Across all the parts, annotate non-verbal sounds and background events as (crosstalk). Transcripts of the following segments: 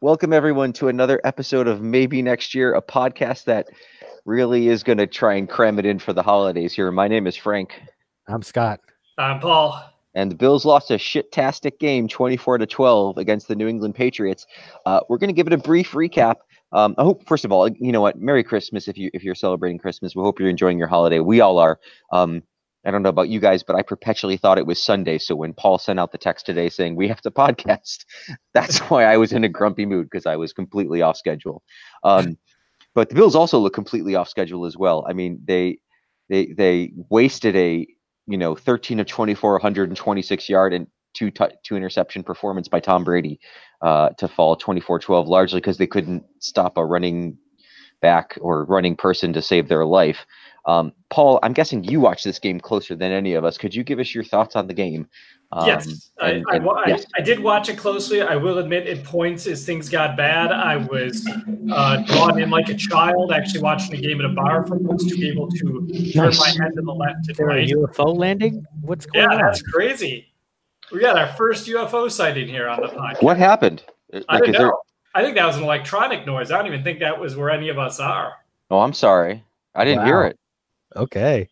Welcome, everyone, to another episode of Maybe Next Year, a podcast that really is going to try and cram it in for the holidays here. My name is Frank. I'm Scott. I'm Paul. And the Bills lost a shit-tastic game, 24 to 12, against the New England Patriots. Uh, we're going to give it a brief recap. Um, I hope, first of all, you know what? Merry Christmas if you if you're celebrating Christmas. We hope you're enjoying your holiday. We all are. Um, I don't know about you guys, but I perpetually thought it was Sunday. So when Paul sent out the text today saying we have to podcast, (laughs) that's why I was in a grumpy mood because I was completely off schedule. Um, but the Bills also look completely off schedule as well. I mean, they they they wasted a you know 13 of 24, 126 yard and two t- two interception performance by Tom Brady uh, to fall 24-12, largely because they couldn't stop a running back or running person to save their life. Um, Paul, I'm guessing you watched this game closer than any of us. Could you give us your thoughts on the game? Um, yes, and, I, and, I, yes. I, I, did watch it closely. I will admit, at points as things got bad, I was uh, drawn in like a child, actually watching the game at a bar for once to be able to turn my head to the left and right. UFO landing? What's going yeah, on? Yeah, that's crazy. We got our first UFO sighting here on the podcast. What happened? Like, I don't know. There... I think that was an electronic noise. I don't even think that was where any of us are. Oh, I'm sorry. I didn't wow. hear it. Okay.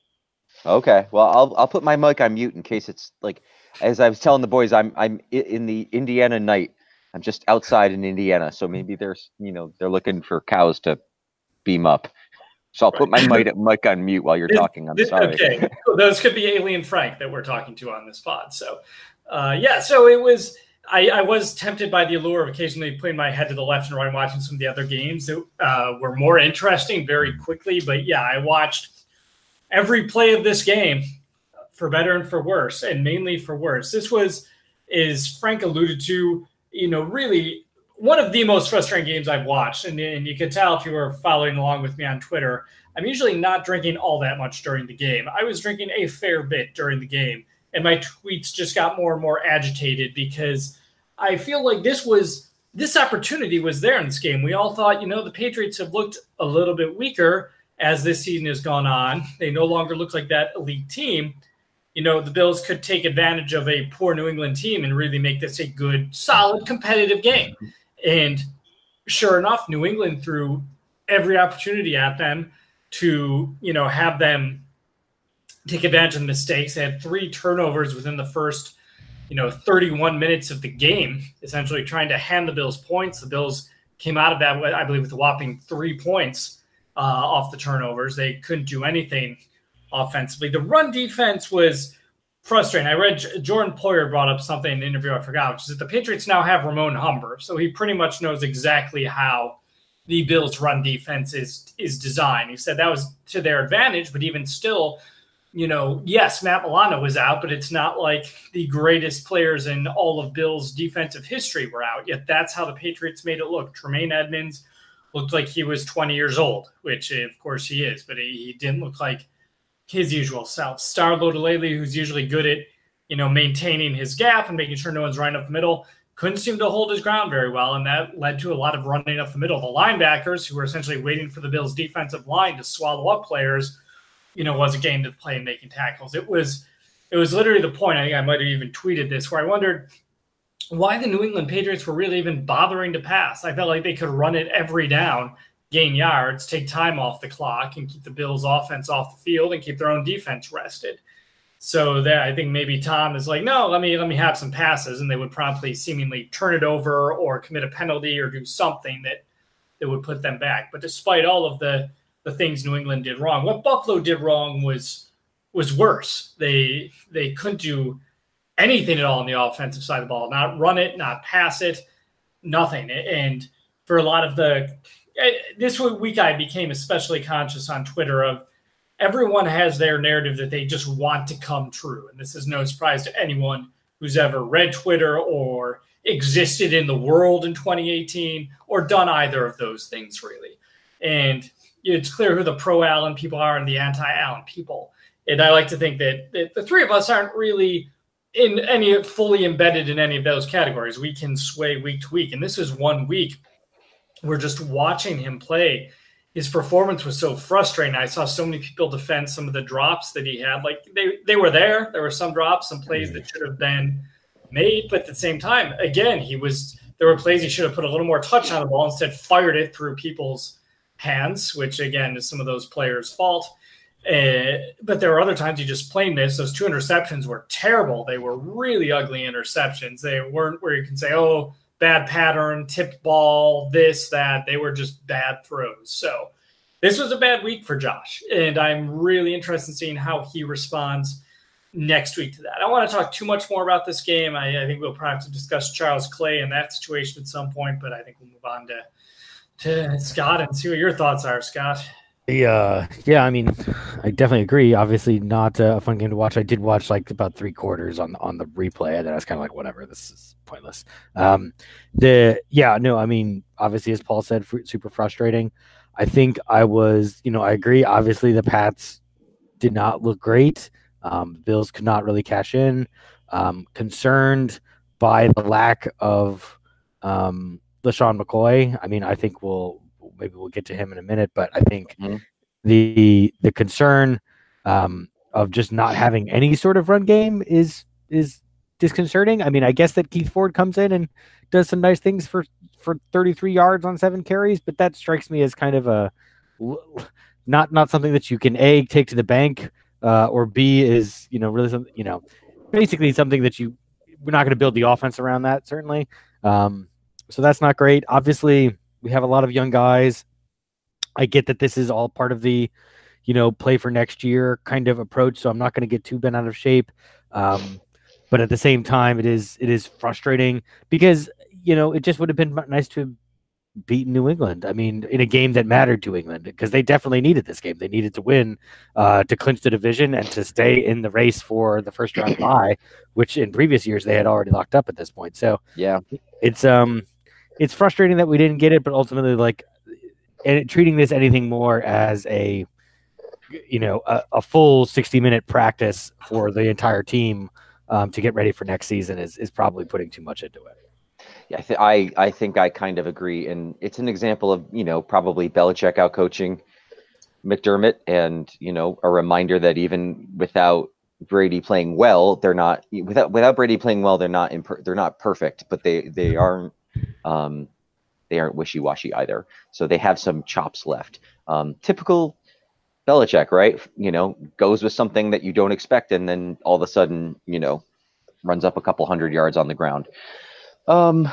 Okay. Well, I'll I'll put my mic on mute in case it's like as I was telling the boys, I'm I'm in the Indiana night. I'm just outside in Indiana, so maybe there's you know they're looking for cows to beam up. So I'll right. put my mic, mic on mute while you're this, talking. I'm this, sorry. Okay, those could be Alien Frank that we're talking to on this pod. So, uh, yeah, so it was. I, I, was tempted by the allure of occasionally putting my head to the left and right and watching some of the other games that uh, were more interesting very quickly. But yeah, I watched every play of this game, for better and for worse, and mainly for worse. This was, is Frank alluded to, you know, really one of the most frustrating games I've watched. And, and you can tell if you were following along with me on Twitter, I'm usually not drinking all that much during the game. I was drinking a fair bit during the game, and my tweets just got more and more agitated because I feel like this was this opportunity was there in this game. We all thought, you know, the Patriots have looked a little bit weaker as this season has gone on. They no longer look like that elite team. You know, the Bills could take advantage of a poor New England team and really make this a good, solid, competitive game. And sure enough, New England threw every opportunity at them to, you know, have them take advantage of the mistakes. They had three turnovers within the first, you know, 31 minutes of the game, essentially trying to hand the Bills points. The Bills came out of that, I believe, with a whopping three points uh, off the turnovers. They couldn't do anything offensively. The run defense was frustrating. I read Jordan Poyer brought up something in an interview I forgot, which is that the Patriots now have Ramon Humber, so he pretty much knows exactly how the Bills' run defense is is designed. He said that was to their advantage, but even still, you know, yes, Matt Milano was out, but it's not like the greatest players in all of Bills' defensive history were out. Yet that's how the Patriots made it look. Tremaine Edmunds looked like he was 20 years old, which eh, of course he is, but he, didn't look like his usual self. Star Lotulelei, who's usually good at, you know, maintaining his gap and making sure no one's running up the middle, couldn't seem to hold his ground very well, and that led to a lot of running up the middle. The linebackers, who were essentially waiting for the Bills' defensive line to swallow up players, you know, was a game to play and making tackles. It was, it was literally the point. I think I might have even tweeted this, where I wondered why the New England Patriots were really even bothering to pass. I felt like they could run it every down, gain yards, take time off the clock, and keep the Bills' offense off the field and keep their own defense rested. So that I think maybe Tom is like, no, let me let me have some passes, and they would promptly seemingly turn it over or commit a penalty or do something that that would put them back. But despite all of the the things New England did wrong, what Buffalo did wrong was was worse. They they couldn't do anything at all on the offensive side of the ball, not run it, not pass it, nothing. And for a lot of the eh, this week, I became especially conscious on Twitter of everyone has their narrative that they just want to come true. And this is no surprise to anyone who's ever read Twitter or existed in the world in 2018 or done either of those things, really. And it's clear who the pro Allen people are and the anti Allen people. And I like to think that, that the three of us aren't really in any fully embedded in any of those categories. We can sway week to week. And this is one week we're just watching him play. His performance was so frustrating. I saw so many people defend some of the drops that he had. Like they, they were there. There were some drops, some plays that mm-hmm. should have been made, but at the same time, again, he was there were plays he should have put a little more touch on the ball, instead fired it through people's hands, which again is some of those players' fault. Uh, but there were other times he just plain missed. Those two interceptions were terrible. They were really ugly interceptions. They weren't where you can say, "Oh, bad pattern, tipped ball, this, that." They were just bad throws. So this was a bad week for Josh, and I'm really interested in seeing how he responds next week to that. I don't want to talk too much more about this game. I, I think we'll probably have to discuss Charles Clay and that situation at some point, but I think we'll move on to to Scott and see what your thoughts are, Scott. Yeah, yeah. I mean, I definitely agree. Obviously, not a fun game to watch. I did watch like about three quarters on on the replay, and then I was kind of like, whatever, this is pointless. Um, the yeah, no, I mean, obviously, as Paul said, super frustrating. I think I was, you know, I agree. Obviously, the Pats did not look great. Um, Bills could not really cash in. Um, concerned by the lack of um, LeSean McCoy. I mean, I think we'll maybe we'll get to him in a minute, but I think mm-hmm. the the concern um, of just not having any sort of run game is is disconcerting. I mean, I guess that Keith Ford comes in and does some nice things for for 33 yards on seven carries, but that strikes me as kind of a not not something that you can a take to the bank uh, or b is you know really something you know basically something that you we're not going to build the offense around that certainly. Um, so that's not great. Obviously, we have a lot of young guys. I get that this is all part of the, you know, play for next year kind of approach. So I'm not going to get too bent out of shape. Um, but at the same time, it is it is frustrating because you know it just would have been nice to have beaten New England. I mean, in a game that mattered to England because they definitely needed this game. They needed to win uh, to clinch the division and to stay in the race for the first round bye, which in previous years they had already locked up at this point. So yeah, it's um it's frustrating that we didn't get it, but ultimately, like, and treating this anything more as a, you know, a, a full sixty minute practice for the entire team um, to get ready for next season is is probably putting too much into it. Yeah, I, th- I I think I kind of agree, and it's an example of you know probably Belichick out coaching McDermott, and you know a reminder that even without Brady playing well, they're not without without Brady playing well, they're not imper- they're not perfect, but they they aren't um, they aren't wishy washy either. So they have some chops left. Um, typical Belichick, right? You know, goes with something that you don't expect, and then all of a sudden, you know, runs up a couple hundred yards on the ground. Um,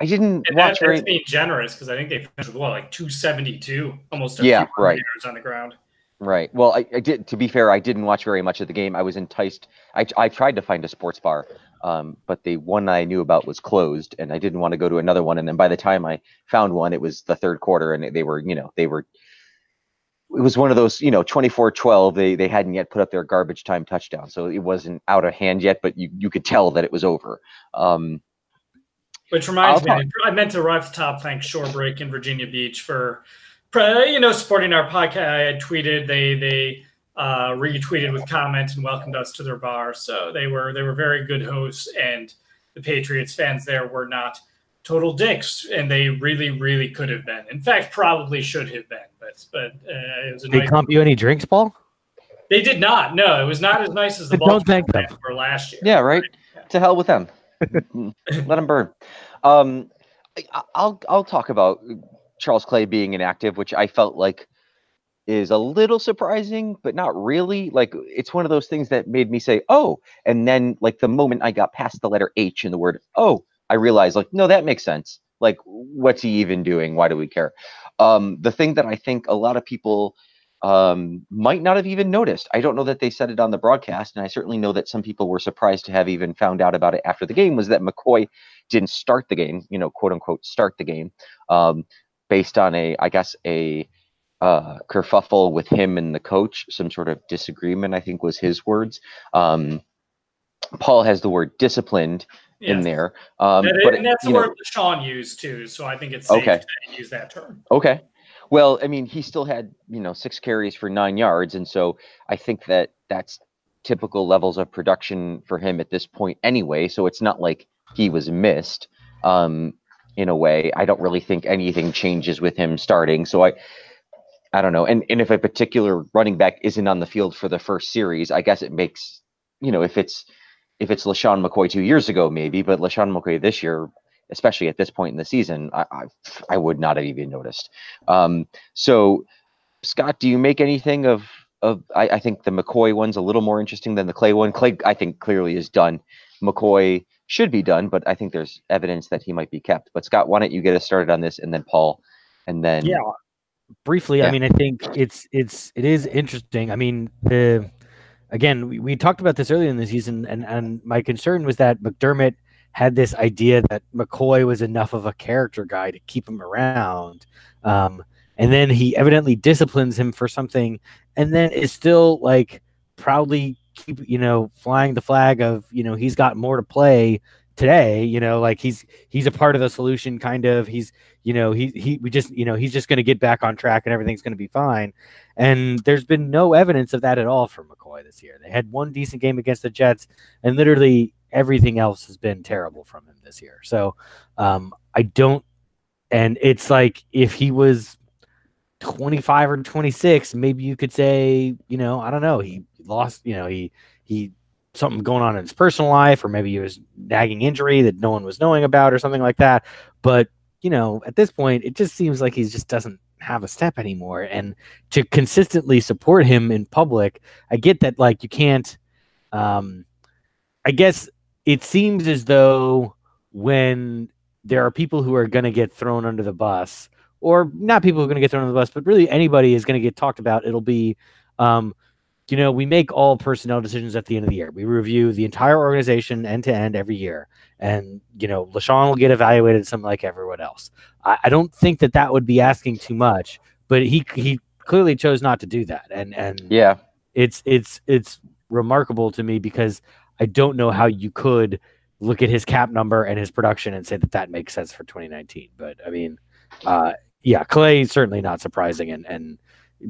I didn't and watch that, very... being generous because I think they finished with what, like 272, almost yeah, right. yards on the ground. Right. Well, I, I, did. To be fair, I didn't watch very much of the game. I was enticed. I, I tried to find a sports bar, um, but the one I knew about was closed, and I didn't want to go to another one. And then by the time I found one, it was the third quarter, and they were, you know, they were. It was one of those, you know, 24-12. They they hadn't yet put up their garbage time touchdown, so it wasn't out of hand yet. But you you could tell that it was over. Um, Which reminds I'll me, I meant to right off the top thank Shorebreak in Virginia Beach for you know, supporting our podcast. I had tweeted they they uh, retweeted with comment and welcomed us to their bar. So they were they were very good hosts, and the Patriots fans there were not total dicks, and they really really could have been. In fact, probably should have been. But but uh, it was. A they nice comp you any drinks, Paul? They did not. No, it was not as nice as the (laughs) Don't thank them for last year. Yeah, right. Yeah. To hell with them. (laughs) Let them burn. Um, I'll I'll talk about Charles Clay being inactive, which I felt like is a little surprising, but not really. Like it's one of those things that made me say, "Oh," and then like the moment I got past the letter H in the word "oh," I realized like, no, that makes sense. Like, what's he even doing? Why do we care? Um, the thing that I think a lot of people um, might not have even noticed. I don't know that they said it on the broadcast, and I certainly know that some people were surprised to have even found out about it after the game. Was that McCoy didn't start the game, you know, quote unquote, start the game. Um, based on a, I guess, a uh, kerfuffle with him and the coach, some sort of disagreement, I think was his words. Um, Paul has the word disciplined yes. in there. Um, but, and that's the word that Sean used too. So I think it's safe okay. to use that term. Okay. Well, I mean, he still had, you know, six carries for nine yards. And so I think that that's typical levels of production for him at this point anyway. So it's not like he was missed. Um, in a way. I don't really think anything changes with him starting. So I I don't know. And and if a particular running back isn't on the field for the first series, I guess it makes you know, if it's if it's LeSean McCoy two years ago, maybe, but LeSean McCoy this year, especially at this point in the season, I I, I would not have even noticed. Um, so, Scott, do you make anything of of? I, I think the McCoy one's a little more interesting than the Clay one. Clay, I think, clearly is done. McCoy should be done, but I think there's evidence that he might be kept. But Scott, why don't you get us started on this, and then Paul, and then yeah, briefly. Yeah. I mean, I think it's it's it is interesting. I mean, the again, we, we talked about this earlier in the season, and and my concern was that McDermott had this idea that McCoy was enough of a character guy to keep him around. Um, and then he evidently disciplines him for something, and then is still like proudly keep you know flying the flag of you know he's got more to play today. You know, like he's he's a part of the solution, kind of. He's you know he he we just you know he's just going to get back on track and everything's going to be fine. And there's been no evidence of that at all for McCoy this year. They had one decent game against the Jets, and literally everything else has been terrible from him this year. So um, I don't, and it's like if he was 25 or 26, maybe you could say, you know, I don't know, he lost, you know, he he something going on in his personal life, or maybe he was nagging injury that no one was knowing about, or something like that. But you know, at this point, it just seems like he just doesn't have a step anymore. And to consistently support him in public, I get that, like, you can't. Um, I guess it seems as though when there are people who are going to get thrown under the bus, or not people who are going to get thrown under the bus, but really anybody is going to get talked about, it'll be, um, you know, we make all personnel decisions at the end of the year. We review the entire organization end to end every year. And, you know, LeSean will get evaluated something like everyone else. I, I don't think that that would be asking too much, but he, he clearly chose not to do that. And, and yeah, it's, it's, it's remarkable to me because I don't know how you could look at his cap number and his production and say that that makes sense for 2019. But I mean, uh, yeah, Clay certainly not surprising, and and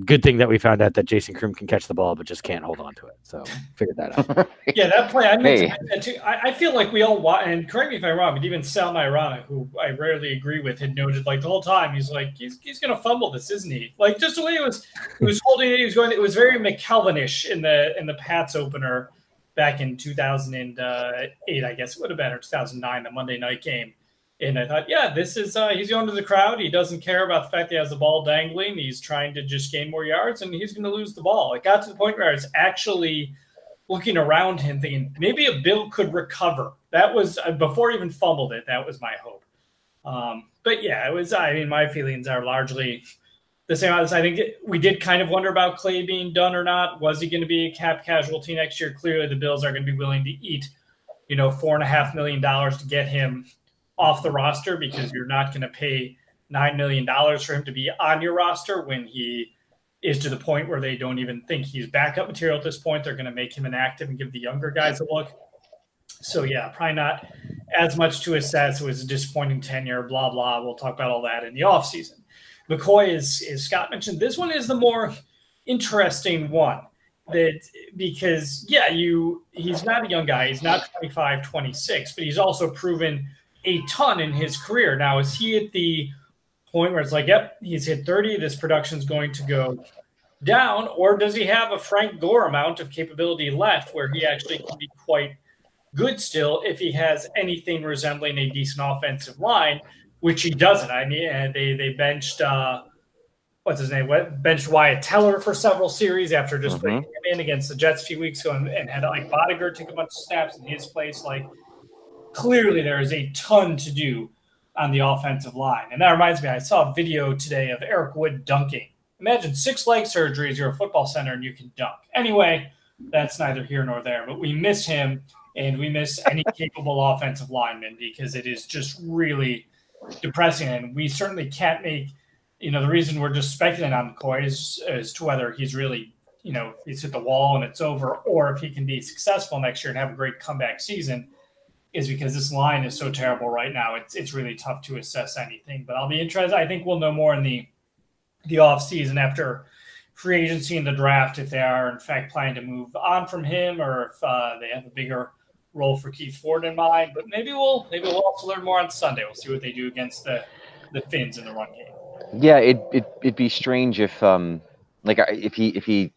good thing that we found out that Jason Croom can catch the ball but just can't hold on to it. So figured that out. (laughs) Yeah, that play. I meant Hey. to that too. I, I feel like we all wa and correct me if I'm wrong, but even Sal Maiorana, who I rarely agree with, had noted like the whole time he's like he's, he's gonna fumble this, isn't he? Like just the way it was, he was holding it, he was going. It was very McKelvinish in the in the Pats opener back in 2008, uh, I guess it would have been or 2009, the Monday night game. And I thought, yeah, this is uh, he's going to the crowd. He doesn't care about the fact that he has the ball dangling. He's trying to just gain more yards, and he's going to lose the ball. It got to the point where I was actually looking around him, thinking maybe a Bill could recover. That was uh, before he even fumbled it. That was my hope. Um, but yeah, it was. I mean, my feelings are largely the same. As I think we did kind of wonder about Clay being done or not. Was he going to be a cap casualty next year? Clearly, the Bills are going to be willing to eat, you know, four and a half million dollars to get him off the roster because you're not going to pay nine million dollars for him to be on your roster when he is to the point where they don't even think he's backup material at this point. They're going to make him inactive and give the younger guys a look. So yeah, probably not as much to assess. It was a disappointing tenure, blah blah. We'll talk about all that in the offseason. McCoy is, is Scott mentioned. This one is the more interesting one that because yeah, you he's not a young guy. He's not 25, 26, but he's also proven a ton in his career. Now, is he at the point where it's like, yep, he's hit 30, this production's going to go down, or does he have a Frank Gore amount of capability left where he actually can be quite good still if he has anything resembling a decent offensive line, which he doesn't. I mean, they they benched uh, what's his name? What benched Wyatt Teller for several series after just Mhm. putting him in against the Jets a few weeks ago and, and had like Boettger take a bunch of snaps in his place. Like clearly there is a ton to do on the offensive line. And that reminds me, I saw a video today of Eric Wood dunking. Imagine six leg surgeries, you're a football center, and you can dunk. Anyway, that's neither here nor there. But we miss him, and we miss any (laughs) capable offensive lineman because it is just really depressing. And we certainly can't make, you know, the reason we're just speculating on McCoy is as to whether he's really, you know, he's hit the wall and it's over, or if he can be successful next year and have a great comeback season is because this line is so terrible right now. It's it's really tough to assess anything. But I'll be interested. I think we'll know more in the the off season after free agency and the draft if they are in fact planning to move on from him or if uh, they have a bigger role for Keith Ford in mind. But maybe we'll maybe we'll also learn more on Sunday. We'll see what they do against the the Fins in the run game. Yeah, it it it'd be strange if um like if he if he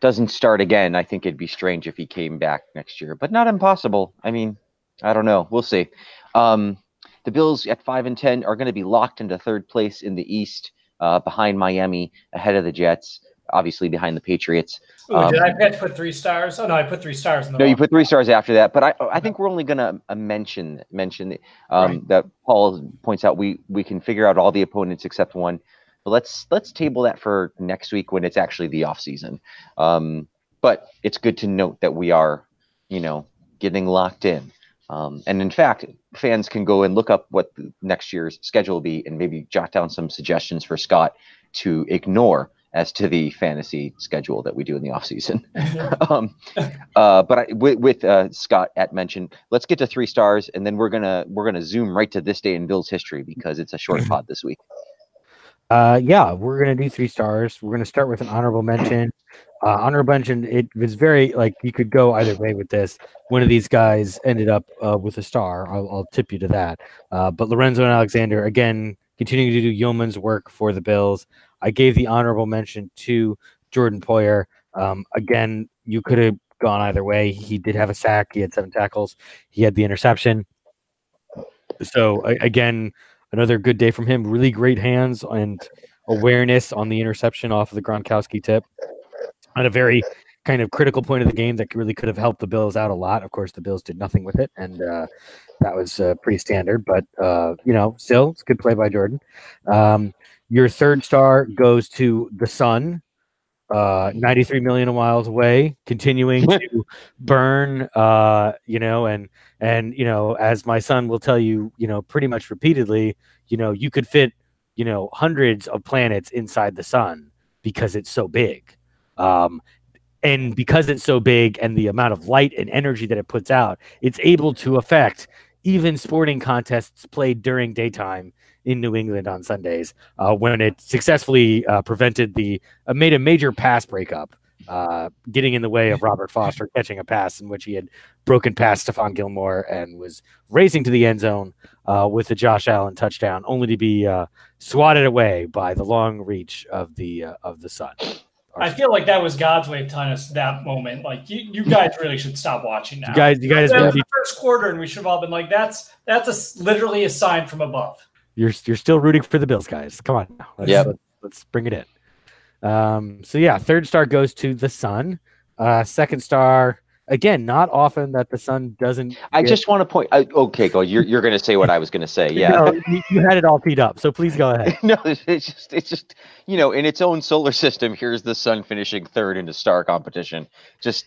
doesn't start again. I think it'd be strange if he came back next year, but not impossible. I mean, I don't know. We'll see. Um, the Bills at five and ten are going to be locked into third place in the East, uh, behind Miami, ahead of the Jets, obviously behind the Patriots. Ooh, did I to put three stars? Oh no, I put three stars in the. No, you put three stars after that. But I, I think we're only going to uh, mention mention um, Right. that Paul points out. We we can figure out all the opponents except one. But let's let's table that for next week when it's actually the off season. Um, but it's good to note that we are, you know, getting locked in. Um, and in fact, fans can go and look up what the next year's schedule will be and maybe jot down some suggestions for Scott to ignore as to the fantasy schedule that we do in the off season. (laughs) um, uh, but I, with, with uh, Scott at mention, let's get to three stars, and then we're gonna we're gonna zoom right to this day in Bill's history because it's a short pod this week. Uh, yeah, we're gonna do three stars. We're gonna start with an honorable mention. Uh, honorable mention. It was very like you could go either way with this. One of these guys ended up uh, with a star. I'll, I'll tip you to that. Uh, but Lorenzo and Alexander again continuing to do yeoman's work for the Bills. I gave the honorable mention to Jordan Poyer. Um, again, you could have gone either way. He did have a sack. He had seven tackles. He had the interception. So again, another good day from him. Really great hands and awareness on the interception off of the Gronkowski tip. At a very kind of critical point of the game that really could have helped the Bills out a lot. Of course, the Bills did nothing with it, and uh, that was uh, pretty standard. But uh, you know, still, it's a good play by Jordan. Um, your third star goes to the Sun. Uh, 93 million miles away, continuing (laughs) to burn, uh, you know, and and you know, as my son will tell you, you know, pretty much repeatedly, you know, you could fit, you know, hundreds of planets inside the sun because it's so big. Um, and because it's so big and the amount of light and energy that it puts out, it's able to affect even sporting contests played during daytime in New England on Sundays uh, when it successfully uh, prevented the uh, made a major pass breakup, uh, getting in the way of (laughs) Robert Foster catching a pass in which he had broken past Stephon Gilmore and was racing to the end zone uh, with a Josh Allen touchdown, only to be uh, swatted away by the long reach of the uh, of the Sun. I feel like that was God's way of telling us that moment. Like you, you (laughs) guys really should stop watching now. You guys, you guys, that was the first quarter, and we should have all been like, "That's that's a literally a sign from above." You're you're still rooting for the Bills, guys. Come on, now. let's, Yep. let's, let's bring it in. Um, so yeah, third star goes to the Sun. Uh, second star, again, not often that the Sun doesn't. I get- just want to point. I, okay, go. You're you're going to say what I was going to say. (laughs) Yeah. No, you, you had it all teed up, so please go ahead. (laughs) no, it's just it's just you know, in its own solar system, here's the sun finishing third in the star competition. Just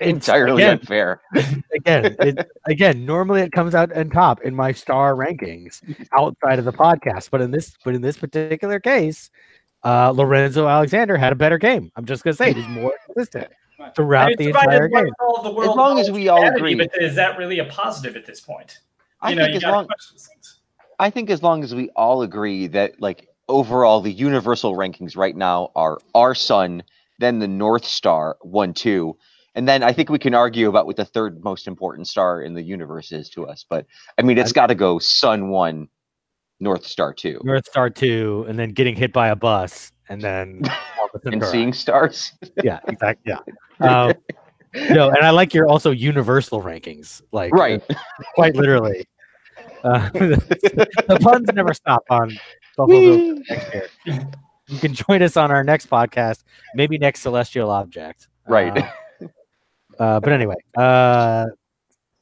entirely again, unfair. (laughs) again, it, again, normally it comes out on top in my star rankings outside of the podcast, but in this, but in this particular case, uh, Lorenzo Alexander had a better game. I'm just gonna say he's more consistent throughout the it's entire game. all the world long as we all agree. But is that really a positive at this point? I you know, think you as long question these things. I think as long as we all agree that like overall the universal rankings right now are our sun, then the North Star one two, and then I think we can argue about what the third most important star in the universe is to us. But I mean, it's got to go Sun one, North Star two, North Star two, and then getting hit by a bus, and then (laughs) and seeing stars. (laughs) yeah, exactly, yeah. (laughs) Um, no, and I like your also universal rankings, like Right. quite literally. Uh, the puns never stop on Buffalo Bills next year. You can join us on our next podcast, maybe next Celestial Object. Right. Uh, uh, but anyway, uh,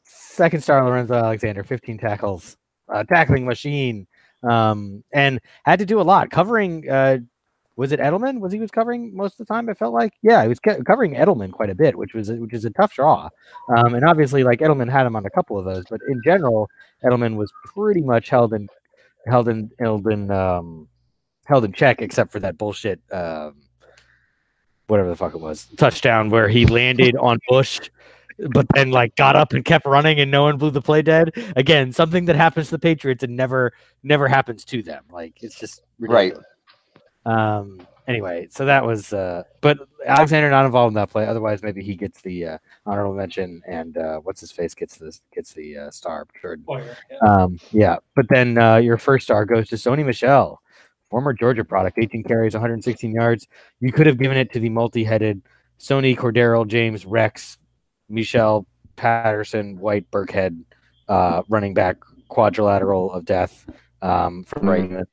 second star Lorenzo Alexander, 15 tackles, uh, tackling machine, um, and had to do a lot covering. Uh, was it Edelman? Was he was covering most of the time? It felt like, yeah, he was ca- covering Edelman quite a bit, which was which is a tough draw. Um, and obviously, like Edelman had him on a couple of those, but in general, Edelman was pretty much held in held in held in um, held in check, except for that bullshit. Um, whatever the fuck it was, touchdown where he landed (laughs) on Bush, but then like got up and kept running and no one blew the play dead. Again, something that happens to the Patriots and never never happens to them. Like it's just Right. Um. Anyway, so that was. uh But Alexander not involved in that play. Otherwise, maybe he gets the uh, honorable mention, and uh, what's his face gets the gets the uh, star. Jordan. Poyer, yeah. Um, yeah, but then uh, your first star goes to Sony Michel, former Georgia product, 18 carries, 116 yards. You could have given it to the multi-headed Sony Cordarrelle, James Rex, Michel Patterson, White Burkhead, uh, running back quadrilateral of death um, from Right. England.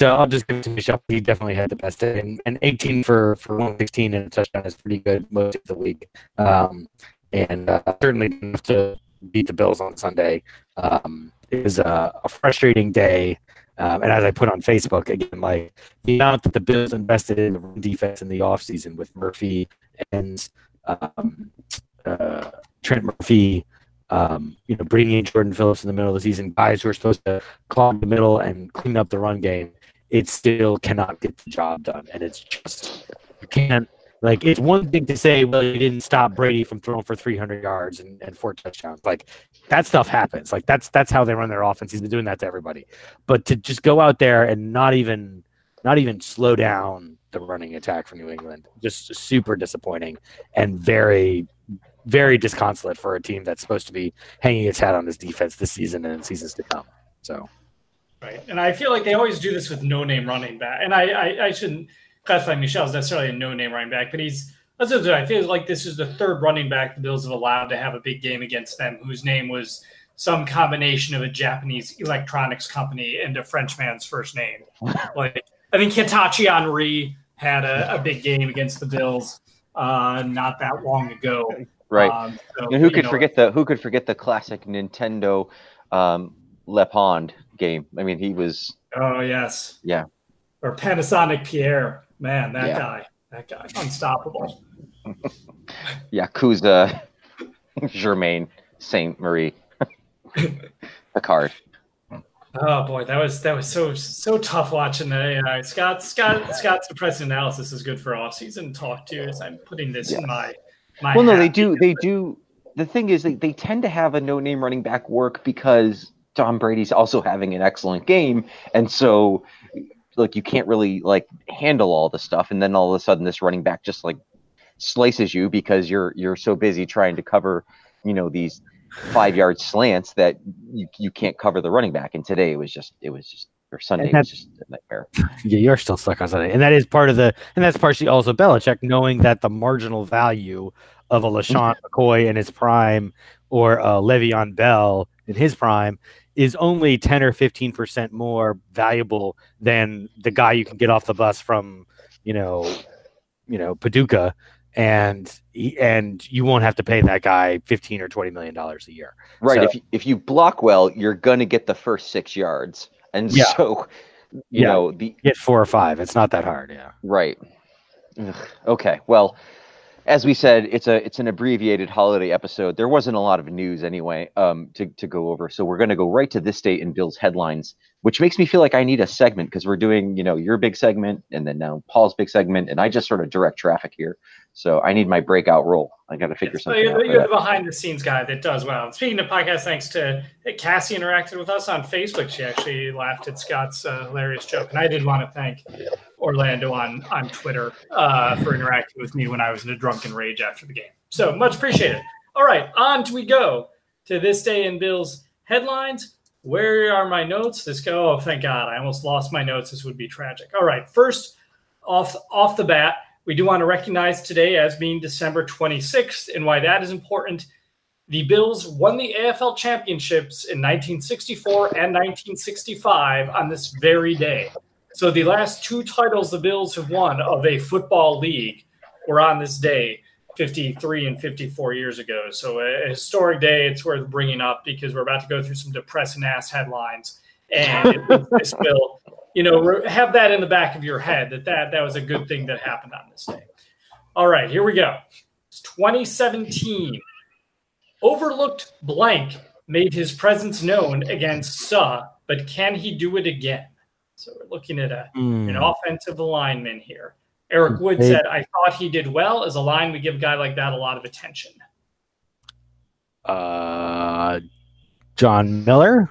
So I'll just give it to Michel. He definitely had the best day, and, and 18 for for 116 and a touchdown is pretty good most of the week. Um, and uh, certainly to beat the Bills on Sunday. Um, it was a, a frustrating day. Um, and as I put on Facebook again, like the amount that the Bills invested in the defense in the offseason with Murphy and um, uh, Trent Murphy, um, you know, bringing in Jordan Phillips in the middle of the season, guys who are supposed to clog the middle and clean up the run game, it still cannot get the job done. And it's just, you can't, like, it's one thing to say, well, you didn't stop Brady from throwing for 300 yards and, and four touchdowns. Like, that stuff happens. Like, that's that's how they run their offense. He's been doing that to everybody. But to just go out there and not even, not even slow down the running attack for New England, just super disappointing and very very disconsolate for a team that's supposed to be hanging its hat on this defense this season and in seasons to come. So Right. And I feel like they always do this with no name running back. And I, I, I shouldn't classify Michel as necessarily a no name running back, but he's that's what I feel like this is the third running back the Bills have allowed to have a big game against them, whose name was some combination of a Japanese electronics company and a French man's first name. (laughs) like I think Hitachi Henry had a, a big game against the Bills uh, not that long ago. Right. Um, so, and who could know, forget the who could forget the classic Nintendo um, Le Pond game? I mean, he was Oh yes. Yeah. Or Panasonic Pierre. Man, that Yeah. guy. That guy. Unstoppable. (laughs) Yakuza (laughs) Germain Saint Marie (laughs) Picard. Oh boy, that was that was so so tough watching the AI. Scott Scott Scott's depressing analysis is good for off season talk too. As I'm putting this in my my Well, no, they do. They do. The thing is, they, they tend to have a no name running back work because Tom Brady's also having an excellent game, and so like you can't really like handle all the stuff, and then all of a sudden this running back just like slices you because you're you're so busy trying to cover, you know, these five yard slants that you, you can't cover the running back. And today it was just it was just or Sunday was just a nightmare. (laughs) yeah, you're still stuck on Sunday, and that is part of the, and that's partially also Belichick knowing that the marginal value of a LeSean mm-hmm. McCoy in his prime or a Le'Veon Bell in his prime is only 10 or 15 percent more valuable than the guy you can get off the bus from, you know, you know Paducah, and and you won't have to pay that guy 15 or 20 million dollars a year. Right. So- if you, if you block well, you're gonna get the first six yards, and Yeah. so you Yeah. know the Get four or five. It's not that hard. Yeah. Right. Ugh, Okay. Well, as we said, it's a it's an abbreviated holiday episode. There wasn't a lot of news anyway um, to to go over, so we're going to go right to this date in Bill's headlines, which makes me feel like I need a segment because we're doing you know your big segment and then now Paul's big segment, and I just sort of direct traffic here. So I need my breakout role. I got to figure So something you're, out. the- you're the behind the scenes guy that does well. Speaking of podcasts, thanks to Cassie interacted with us on Facebook. She actually laughed at Scott's uh, hilarious joke, and I did want to thank Orlando on on Twitter uh, for interacting with me when I was in a drunken rage after the game. So much appreciated. All right, on to we go to this day in Bill's headlines. Where are my notes? This go. Oh, thank God! I almost lost my notes. This would be tragic. All right, first off off the bat, we do want to recognize today as being December 26th, and why that is important. The Bills won the AFL championships in 1964 and 1965 on this very day. So the last two titles the Bills have won of a football league were on this day, 53 and 54 years ago. So a historic day. It's worth bringing up because we're about to go through some depressing ass headlines, and (laughs) this bill, you know, have that in the back of your head that that that was a good thing that happened on this day. All right, here we go. It's 2017. Overlooked blank made his presence known against Suh, but can he do it again? So we're looking at a, Hmm. an offensive lineman here. Eric Wood Hey. said, I thought he did well. As a line, we give a guy like that a lot of attention. Uh, John Miller.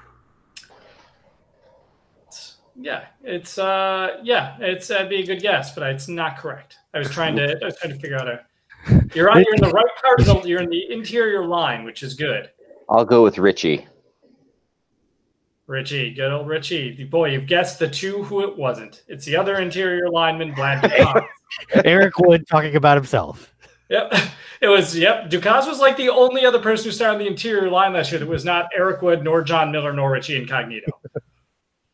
It's- yeah, it's uh yeah, it's that'd be a good guess, but it's not correct. I was trying to I was trying to figure out a you're on you're in the (laughs) right part of the you're in the interior line, which is good. I'll go with Richie. Richie, good old Richie. Boy, you've guessed the two who it wasn't. It's the other interior lineman, Vlad DuPont. (laughs) Eric Wood talking about himself. Yep. It was yep. Ducasse was like the only other person who started on the interior line last year that was not Eric Wood, nor John Miller, nor Richie Incognito.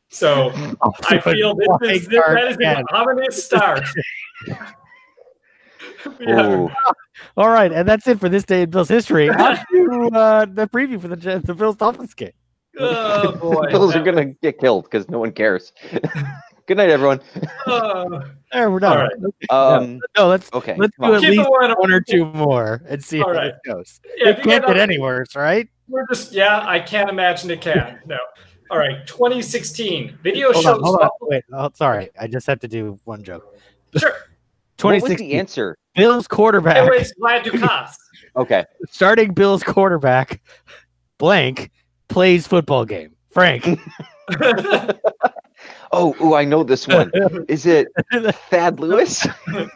So (laughs) I feel this is, this, that is an ominous start. (laughs) (laughs) yeah. All right, and that's it for this day in Bills history. On to uh, the preview for the Jets- the Bills Dolphins game. Oh boy. Bills are gonna get killed because no one cares. Good night, everyone. Uh, There, we're done. All right. Um, No, let's okay. let's come do on. at Keep least one- one or two more and see All how right. it goes. yeah, it if you can't get get up- any worse, right? We're just yeah, I can't imagine it can. No. All right, 2016 video Hold shows. on, hold on. Wait, oh, sorry. I just have to do one joke. Sure. What was 2016 the answer? Bills quarterback, It was Vlad Ducasse. Okay. starting Bills quarterback, blank, plays football game. Frank. (laughs) (laughs) Oh, ooh, I know this one. Is it Thad Lewis? (laughs)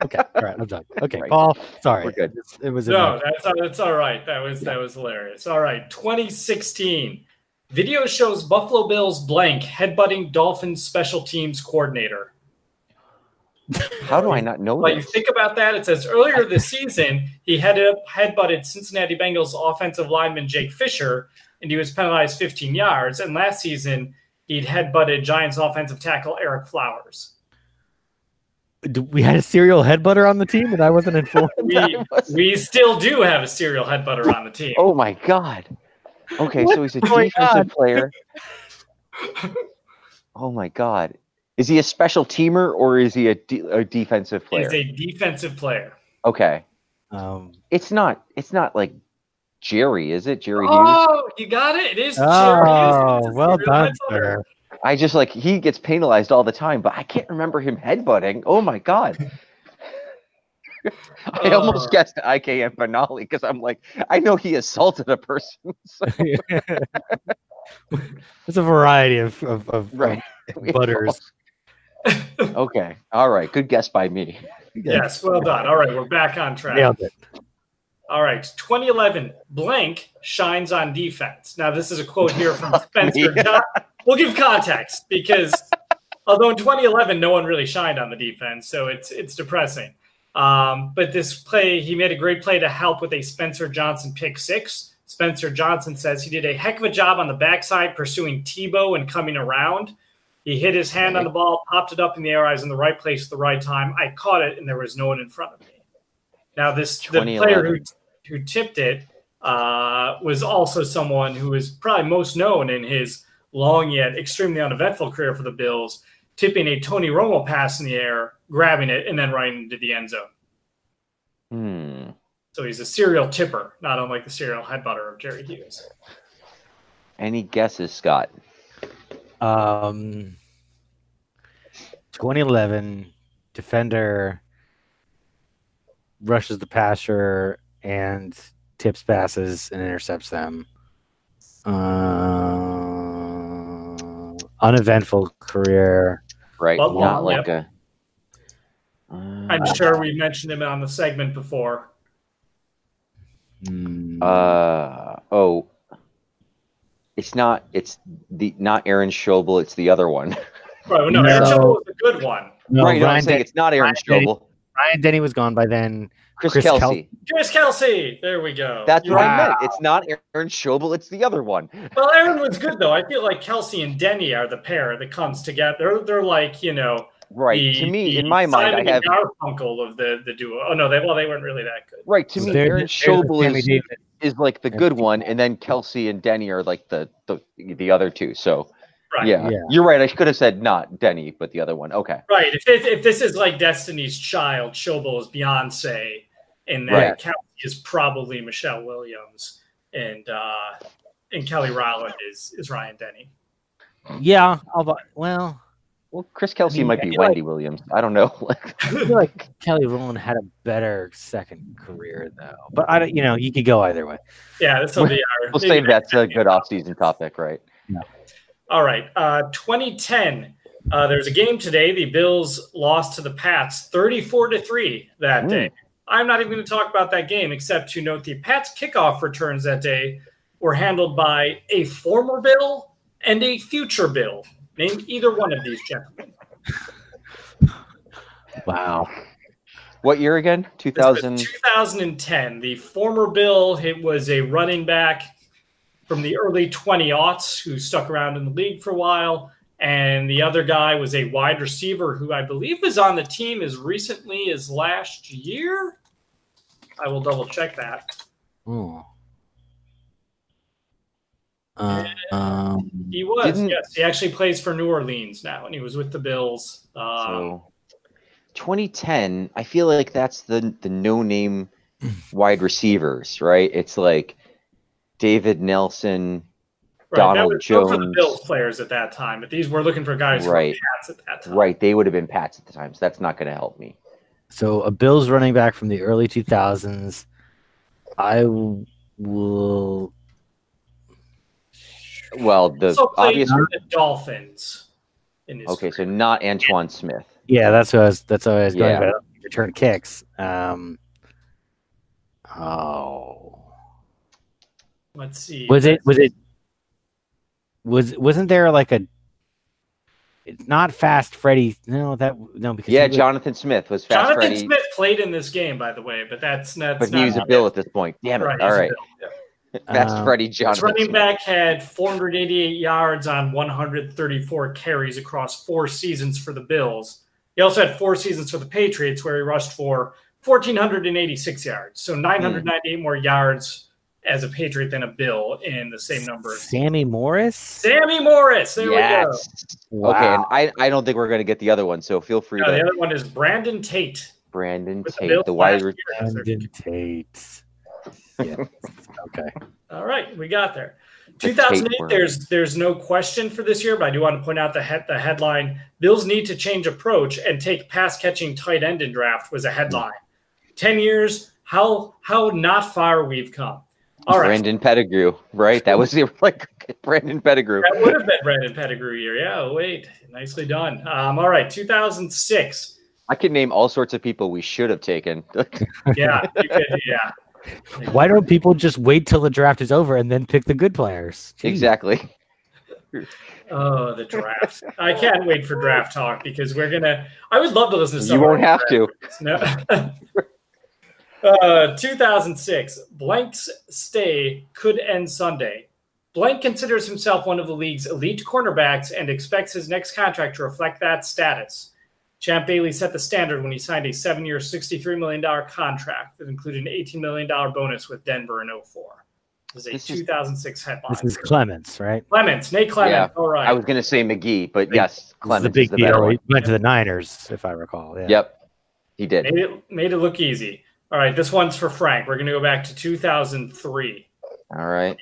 Okay, all right, I'm done. Okay, Right. Paul. Sorry, We're good. It was no, that's that's all right. That was that was hilarious. All right, 2016 video shows Buffalo Bills blank headbutting Dolphins special teams coordinator. How do I not know Like you think about that, it says earlier this season he headed up headbutted Cincinnati Bengals offensive lineman Jake Fisher, and he was penalized 15 yards. And last season he'd headbutted Giants offensive tackle Ereck Flowers. We had a serial headbutter on the team, and I wasn't informed. We we still do have a serial headbutter on the team. Oh my god. Okay, so he's a going defensive on? player. Oh my god. Is he a special teamer or is he a, de- a defensive player? He's a defensive player. okay. Um, It's not it's not like Jerry, is it? Jerry Hughes? Oh, you got it. It is. Jerry oh, Hughes. Well done, sir. I just like he gets penalized all the time, but I can't remember him headbutting. Oh my god. (laughs) I almost Uh. guessed IKM finale because I'm like, I know he assaulted a person. (laughs) so- (laughs) There's a variety of of, of, of right. butters. okay. All right. Good guess by me. Yes, well done. All right, we're back on track. Nailed it. All right, 2011, blank shines on defense. Now, this is a quote here from Spencer. Yeah. We'll give context because although in 2011 no one really shined on the defense, so it's it's depressing. Um, but this play, he made a great play to help with a Spencer Johnson pick six. Spencer Johnson says he did a heck of a job on the backside pursuing Tebow and coming around. He hit his hand on the ball, popped it up in the air. I was in the right place at the right time. I caught it, and there was no one in front of me. Now, this the player who who tipped it uh, was also someone who is probably most known in his long yet extremely uneventful career for the Bills, tipping a Tony Romo pass in the air, grabbing it, and then right into the end zone. Hmm. So he's a serial tipper, not unlike the serial headbutter of Jerry Hughes. Any guesses, Scott? Um, 2011 defender rushes the passer and tips passes and intercepts them. Uh, uneventful career. Right. Well, Not well, like a. I'm Uh, sure we mentioned him on the segment before. Hmm. Uh oh. It's not. It's the not Aaron Schobel. It's the other one. Right, no, No. Aaron Schobel was a good one. no, right. No, I'm saying it's not Aaron Ryan Denny- Schobel. Ryan Denny was gone by then. Chris, Chris Kelsey. Kel- Chris Kelsey. There we go. That's You're what. I meant. It's not Aaron Schobel. It's the other one. Well, Aaron was good though. I feel like Kelsey and Denny are the pair that comes together. They're, they're like you know, Right. the- to me, in my mind, Simon I have. and Garfunkel of the the duo. Oh no, they well they weren't really that good. Right. To me, There- Aaron there's Schobel is, is like the good one, and then Kelsey and Denny are like the the, the other two. So Right. yeah. Yeah. you're right. I could have said not Denny, but the other one. Okay. Right. If this, if this is like Destiny's Child, Schobel is Beyonce, and then Right. Kelsey is probably Michelle Williams, and uh, and Kelly Rowland is is Ryan Denny. Yeah, although, well, Well, Chris Kelsey mean, might be feel like- Wendy Williams. I don't know. Like, (laughs) I feel like Kelly Rowland had a better second career though. But I don't, you know, you could go either way. Yeah, this will be our. we'll save that's a good off-season topic, right? All right. Uh, 2010. Uh, there's a game today. The Bills lost to the Pats 34 to 3 that Mm. day. I'm not even going to talk about that game except to note the Pats kickoff returns that day were handled by a former Bill and a future Bill. Name either one of these gentlemen. Wow. What year again? 2000. 2010. The former Bill, it was a running back from the early 20 aughts who stuck around in the league for a while. And the other guy was a wide receiver who I believe was on the team as recently as last year. I will double check that. Oh. Uh, um, He was, yes. He actually plays for New Orleans now, and he was with the Bills. Um, So 2010, I feel like that's the the no name wide receivers, right? It's like David Nelson, right, that Donald was, those were the Jones. Bills players at that time, but these were looking for guys who Right. were Pats at that time. right? They would have been Pats at the time, so that's not going to help me. so a Bills running back from the early 2000s. I will. Well, the obvious. the Dolphins. In his Okay, so not Antowain Smith. Yeah, that's what I was. That's what I was going. Yeah. About return kicks. Um. Oh. Let's see. Was it? Was it? Was wasn't there like a? It's not fast Freddy. No, that no because Yeah, was- Jonathan Smith was fast Jonathan Freddy, Smith played in this game, by the way, but that's that's but not he was a Bill at this point. Damn it! Right, All he's a Bill, yeah. (laughs) fast Um, Freddy This Jonathan. running Smith. back had 488 yards on 134 carries across four seasons for the Bills. He also had four seasons for the Patriots where he rushed for 1,486 yards. So 998 more yards as a Patriot than a Bill in the same number. Sammy Morris. Sammy Morris. There Yes. Wow. Okay, and I, I don't think we're going to get the other one, so feel free we go. No, the other one is Brandon Tate. Brandon with the Tate, the wide. last Re- year as their- Brandon Tate. (laughs) Yeah. okay. All right, we got there. 2008. Tate. There's there's no question for this year, but I do want to point out the head, the headline: Bills need to change approach and take pass catching tight end in draft was a headline. Hmm. Ten years, how how not far we've come. All right, Brandon Pettigrew, right? That was (laughs) the like Brandon Pettigrew. that would have been Brandon Pettigrew year. Yeah, wait, nicely done. Um, all right, 2006. I could name all sorts of people we should have taken. (laughs) Yeah, you could, yeah. Why don't people just wait till the draft is over and then pick the good players? Jeez. exactly. Oh, the draft! I can't wait for draft talk because we're gonna. I would love to listen to. You won't of our have to. No. (laughs) uh, 2006. Blank's stay could end Sunday. Blank considers himself one of the league's elite cornerbacks and expects his next contract to reflect that status. Champ Bailey set the standard when he signed a seven year, $63 million contract that included an $18 million bonus with Denver in 04. This is a This is- 2006 headline. This is Clements, right? Clements, Nate Clements. All right. I was going to say McGee, but yes, This is Clements the big is the deal. one. He went to the Niners, if I recall. Yeah. Yep, he did. Made it, made it look easy. All right, this one's for Frank. We're going to go back to 2003. All right.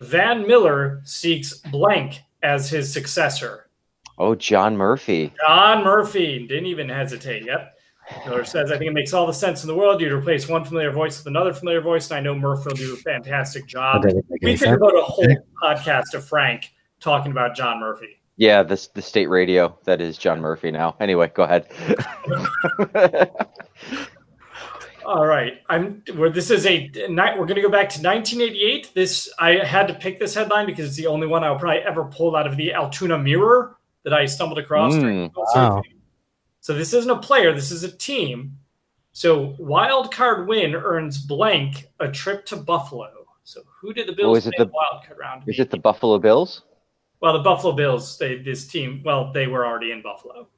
Van Miller seeks blank as his successor. Oh, John Murphy. John Murphy didn't even hesitate. Yep. Miller says, I think it makes all the sense in the world. You'd replace one familiar voice with another familiar voice, and I know Murphy will do a fantastic job. We any could sense. devote a whole podcast to Frank talking about John Murphy. Yeah, this the state radio that is John Murphy now. Anyway, go ahead. (laughs) (laughs) All right, I'm. Where this is a night. We're going to go back to 1988. This I had to pick this headline because it's the only one I'll probably ever pull out of the Altoona Mirror that I stumbled across. Mm, wow. So this isn't a player. This is a team. So wild card win earns blank a trip to Buffalo. So who did the Bills Oh, is it the- wild card round? is it the Buffalo Bills? Well, the Buffalo Bills. They this team. Well, they were already in Buffalo,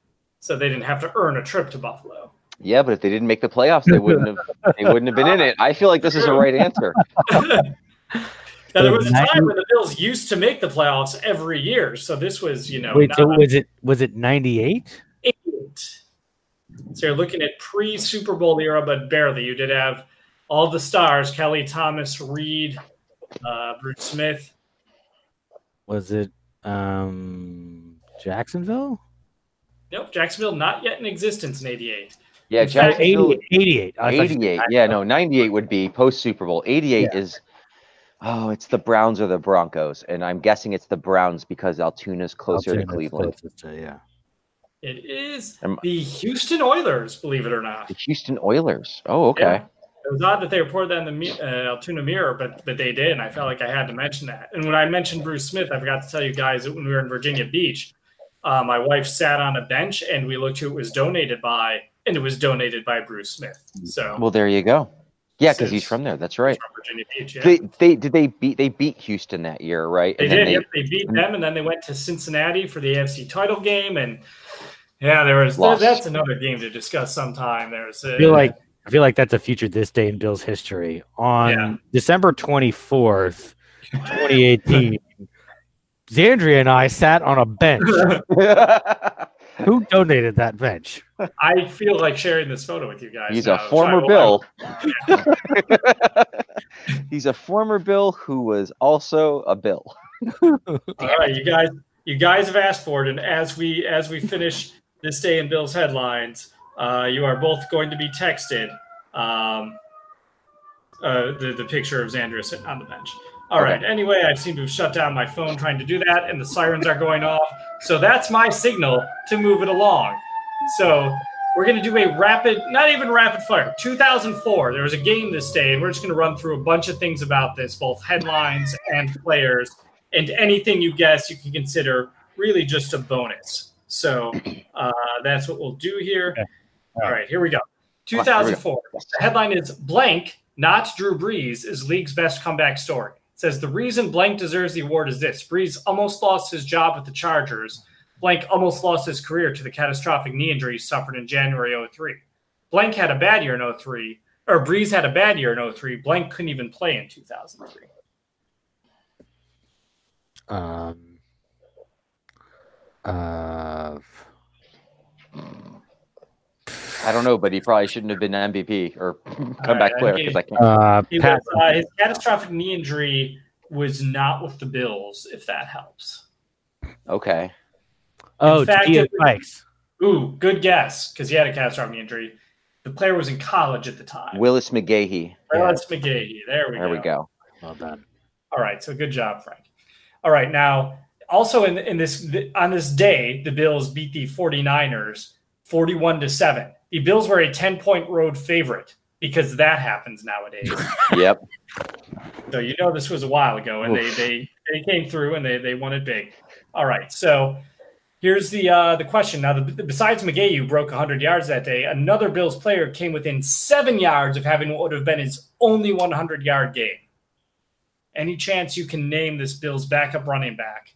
so they didn't have to earn a trip to Buffalo. Yeah, but if they didn't make the playoffs, they wouldn't have. They wouldn't have been in it. I feel like this is the right answer. (laughs) Now, there was a time when the Bills used to make the playoffs every year, so this was, you know, Wait, so was it was it ninety eight? eight. So you're looking at pre Super Bowl era, but barely. You did have all the stars: Kelly Thomas, Reed, uh, Bruce Smith. Was it um Jacksonville? Nope, Jacksonville not yet in existence in '88. Yeah, In Jacksonville. 88. 88. I thought you said 88. Yeah, no, 98 would be post Super Bowl. 88 Yeah. is, oh, it's the Browns or the Broncos. And I'm guessing it's the Browns because Altoona's closer to Cleveland. closest to- yeah. It is Am- the Houston Oilers, believe it or not. The Houston Oilers. Oh, okay. Yeah. It was odd that they reported that in the Mi- uh, Altoona Mirror, but but they did, and I felt like I had to mention that. And when I mentioned Bruce Smith, I forgot to tell you guys that when we were in Virginia Beach, uh, my wife sat on a bench and we looked who it was donated by, and it was donated by Bruce Smith. So Well, there you go. Yeah, because he's from there. That's right. from Virginia Beach. Yeah. They, they did they beat they beat Houston that year, right? They And then did. yep, they beat them, and then they went to Cincinnati for the AFC title game. And yeah, there was Lost. that's another game to discuss sometime. There's uh, I feel like I feel like that's a feature this day in Bills history. On Yeah. December twenty fourth, twenty eighteen, Xandria and I sat on a bench. (laughs) Who donated that bench? I feel like sharing this photo with you guys. He's now. a former So, Bill. (laughs) He's a former Bill who was also a Bill. (laughs) All right, you guys, you guys have asked for it, and as we as we finish this day in Bill's headlines, uh, you are both going to be texted um, uh, the the picture of Xandria sitting on the bench. All Okay. Anyway, I seem to have shut down my phone trying to do that, and the sirens are going off. So that's my signal to move it along. So we're going to do a rapid, not even rapid fire. 2004. There was a game this day, and we're just going to run through a bunch of things about this, both headlines and players, and anything you guess you can consider really just a bonus. So uh, that's what we'll do here. Okay. All right, here we go. Come here we go. 2004. The headline is blank, not Drew Brees, is league's best comeback story. Says the reason blank deserves the award is this: Brees almost lost his job with the Chargers. Blank almost lost his career to the catastrophic knee injury he suffered in January 03. Blank had a bad year in 03, or Brees had a bad year in 03. Blank couldn't even play in 2003. Um, uh, I don't know, but he probably shouldn't have been MVP or (laughs) comeback right, player because I can't. uh, was, uh, his catastrophic knee injury was not with the Bills, if that helps. Okay. oh, fact, Tia it was- Spikes. Ooh, good guess, because he had a catastrophic knee injury. The player was in college at the time. Willis McGahee. Willis McGahee. There we There go. we go. Well done. All right, so good job, Frank. All right, now also in in this on this day, the Bills beat the 49ers 41 to 7. The Bills were a 10-point road favorite because that happens nowadays. (laughs) Yep. so you know this was a while ago and they Oof. they they came through and they they won it big. All right, so here's the uh the question. Now, the, besides McGahee, who broke 100 yards that day, another Bills player came within 7 yards of having what would have been his only 100-yard game. Any chance you can name this Bills backup running back?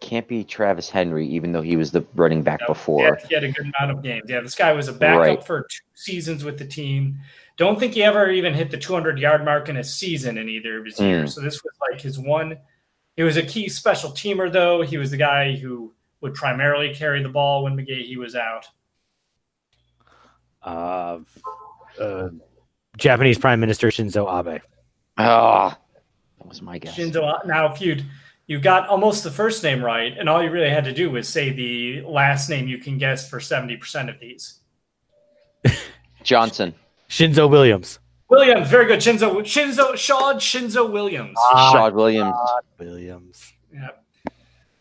It can't be Travis Henry, even though he was the running back No, before. He had, he had a good amount of games. Yeah, this guy was a backup Right. for two seasons with the team. Don't think he ever even hit the 200 yard mark in a season in either of his Mm. years. So this was like his one. He was a key special teamer, though. He was the guy who would primarily carry the ball when McGahee was out. Uh, uh, Japanese Prime Minister Shinzo Abe. Ah, that was my guess. Shinzo. Now, if you'd you got almost the first name right, and all you really had to do was say the last name you can guess for 70% of these. (laughs) Johnson. Shinzo Williams. Williams, very good. Shinzo, Shinzo, Shaw, Shinzo Williams. Ah, Shaud Williams. Williams. Yep.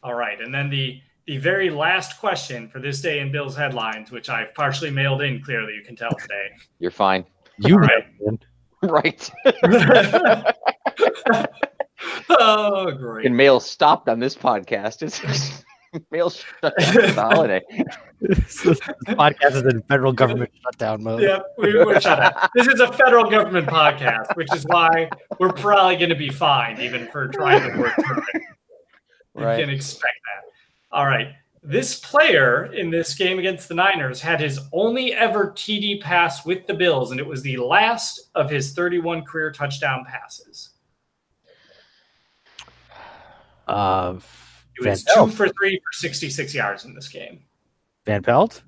All right, and then the the very last question for this day in Bill's headlines, which I've partially mailed in. Clearly, you can tell today. You're fine. You All right. man. (laughs) Right. (laughs) (laughs) oh, great! and mail stopped on this podcast. It's (laughs) mail shut down the holiday. (laughs) this podcast is in federal government shutdown mode. Yep, we, we're shut up. This is a federal government podcast, which is why we're probably going to be fined, even for trying to work through it. You Right. can expect that. All right. This player in this game against the Niners had his only ever TD pass with the Bills, and it was the last of his 31 career touchdown passes. Uh, It Van was two Pelt. for three for 66 yards in this game. Van Pelt.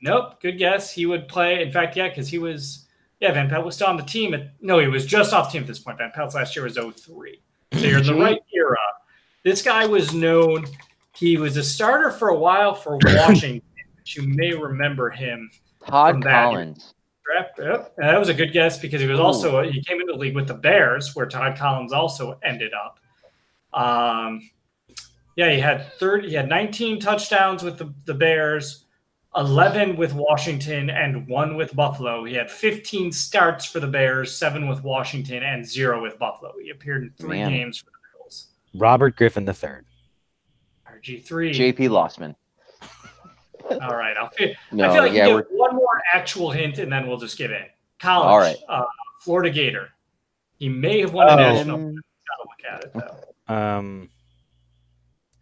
Nope, good guess. He would play. In fact, yeah, because he was, yeah, Van Pelt was still on the team. At, no, he was just off the team at this point. Van Pelt's last year was 03. So you're in the (laughs) right era. This guy was known. He was a starter for a while for (laughs) Washington. you may remember him. Todd From that. Collins. Yep, yep. And that was a good guess because he was Ooh. also he came into the league with the Bears, where Todd Collins also ended up. Um, yeah, he had thirty. He had 19 touchdowns with the, the Bears, 11 with Washington, and one with Buffalo. He had 15 starts for the Bears, seven with Washington, and zero with Buffalo. He appeared in three Man. games for the Bills. Robert Griffin III. RG three. JP Losman. (laughs) All right, I'll. I feel like yeah, you one more actual hint, and then we'll just give in. College. All right. Uh, Florida Gator. He may have won a Oh. national. um, Gotta look at it though. Um,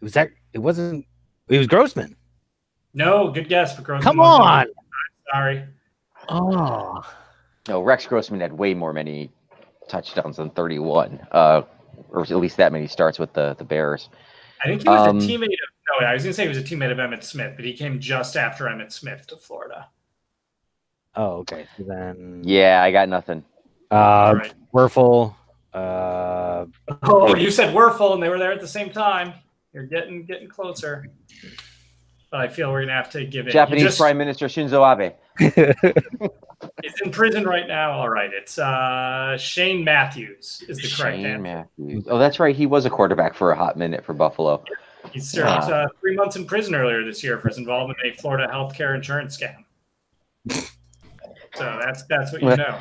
it was that. It wasn't. It was Grossman. No, good guess, but Grossman. Come wasn't. on. Sorry. Oh, no. Rex Grossman had way more many touchdowns than 31, uh, or at least that many starts with the the Bears. I think he was Um, a teammate of. No, I was gonna say he was a teammate of Emmitt Smith, but he came just after Emmitt Smith to Florida. oh, okay. So then, Yeah, I got nothing. All Uh, right. Wuerffel. Uh, Oh, you said Wuerffel, and they were there at the same time. You're getting getting closer. But I feel we're gonna have to give it. Japanese you just, Prime Minister Shinzo Abe. (laughs) (laughs) He's in prison right now. All right, it's uh, Shane Matthews is the correct Shane answer. Matthews. Oh, that's right. He was a quarterback for a hot minute for Buffalo. He served uh, three months in prison earlier this year for his involvement in a Florida healthcare insurance scam. (laughs) So that's that's what you know.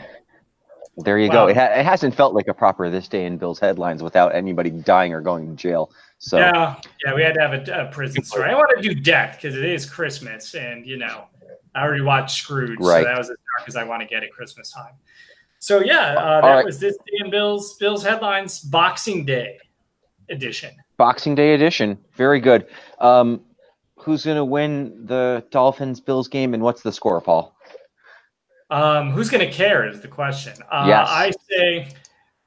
There you Wow. go. It, ha- it hasn't felt like a proper this day in Bills headlines without anybody dying or going to jail. So Yeah, yeah, we had to have a, a prison story. I want to do death because it is Christmas, and you know, I already watched Scrooge, Right. so that was as dark as I want to get at Christmas time. So yeah, uh, that All right. was this day in Bills Bills headlines Boxing Day edition. Boxing Day edition. Very good. Um, who's going to win the Dolphins Bills game and what's the score, Paul? Um, who's going to care is the question. Uh, Yes. I say,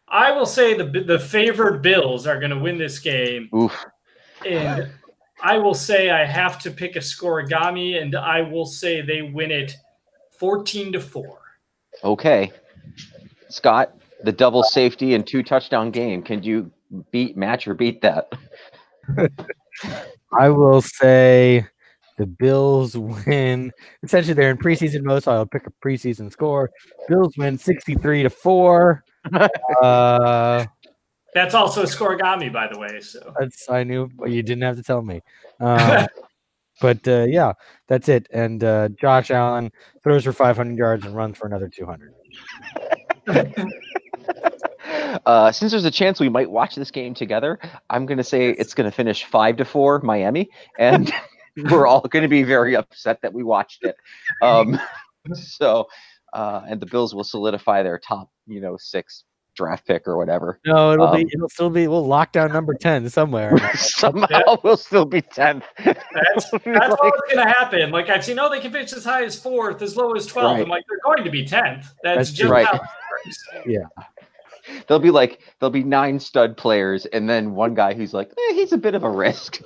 I will say the the favored Bills are going to win this game, Oof. and I will say I have to pick a scorigami, and I will say they win it fourteen to four. Okay. Scott, the double safety and two touchdown game. Can you beat, match, or beat that? (laughs) I will say the Bills win. Essentially, they're in preseason mode, so I'll pick a preseason score. Bills win 63 to 4. (laughs) Uh, That's also a scorigami, by the way. So that's I knew but you didn't have to tell me. Um, (laughs) but uh, yeah, that's it. And uh, Josh Allen throws for 500 yards and runs for another 200. (laughs) Uh, since there's a chance we might watch this game together, I'm going to say it's going to finish five to four Miami, and (laughs) we're all going to be very upset that we watched it. Um, (laughs) so, uh, and the Bills will solidify their top, you know, six draft pick or whatever. No, it'll Um, be it'll still be we'll lock down number 10 somewhere. (laughs) Somehow we'll still be tenth. that's that's what's going to happen. Like I've seen, oh, they can pitch as high as fourth, as low as twelve. Right. I'm like, they're going to be tenth. That's, That's just right. how it works. There'll be like there'll be nine stud players, and then one guy who's like, eh, he's a bit of a risk.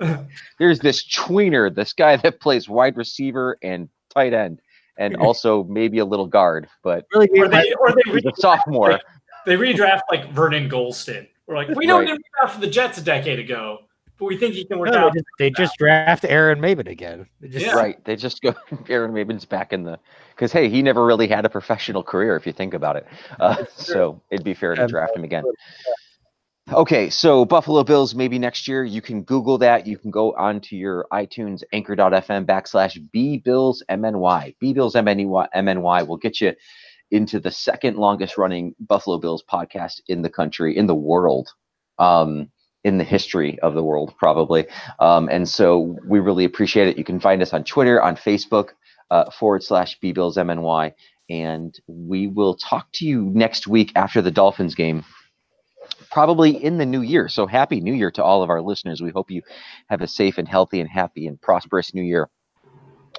(laughs) There's this tweener, this guy that plays wide receiver and tight end, and (laughs) also maybe a little guard, but really Or they or they he's re- a sophomore. they redraft like Vernon Gholston. We're like, we know Right. he didn't draft for the Jets a decade ago, but we think he can work No, out. they, just, they just draft Aaron Maybin again. They just, Yeah. Right. They just go (laughs) Aaron Maybin's back in the because hey, he never really had a professional career if you think about it. Uh, so it'd be fair to Um, draft him again. Okay, so Buffalo Bills maybe next year. You can Google that. You can go onto your iTunes anchor.fm backslash B Bills MNY. B Bills MNY will get you into the second longest running Buffalo Bills podcast in the country, in the world. Um, in the history of the world, probably. Um, and so we really appreciate it. You can find us on Twitter, on Facebook, uh, forward slash B Bills MNY. And we will talk to you next week after the Dolphins game, probably in the new year. So happy new year to all of our listeners. We hope you have a safe and healthy and happy and prosperous new year.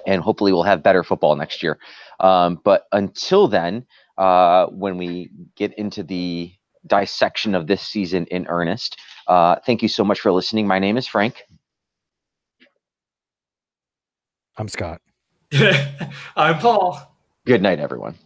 And hopefully we'll have better football next year. Um, but until then, uh, when we get into the dissection of this season in earnest, uh, thank you so much for listening. My name is Frank. I'm Scott. (laughs) I'm Paul. Good night, everyone.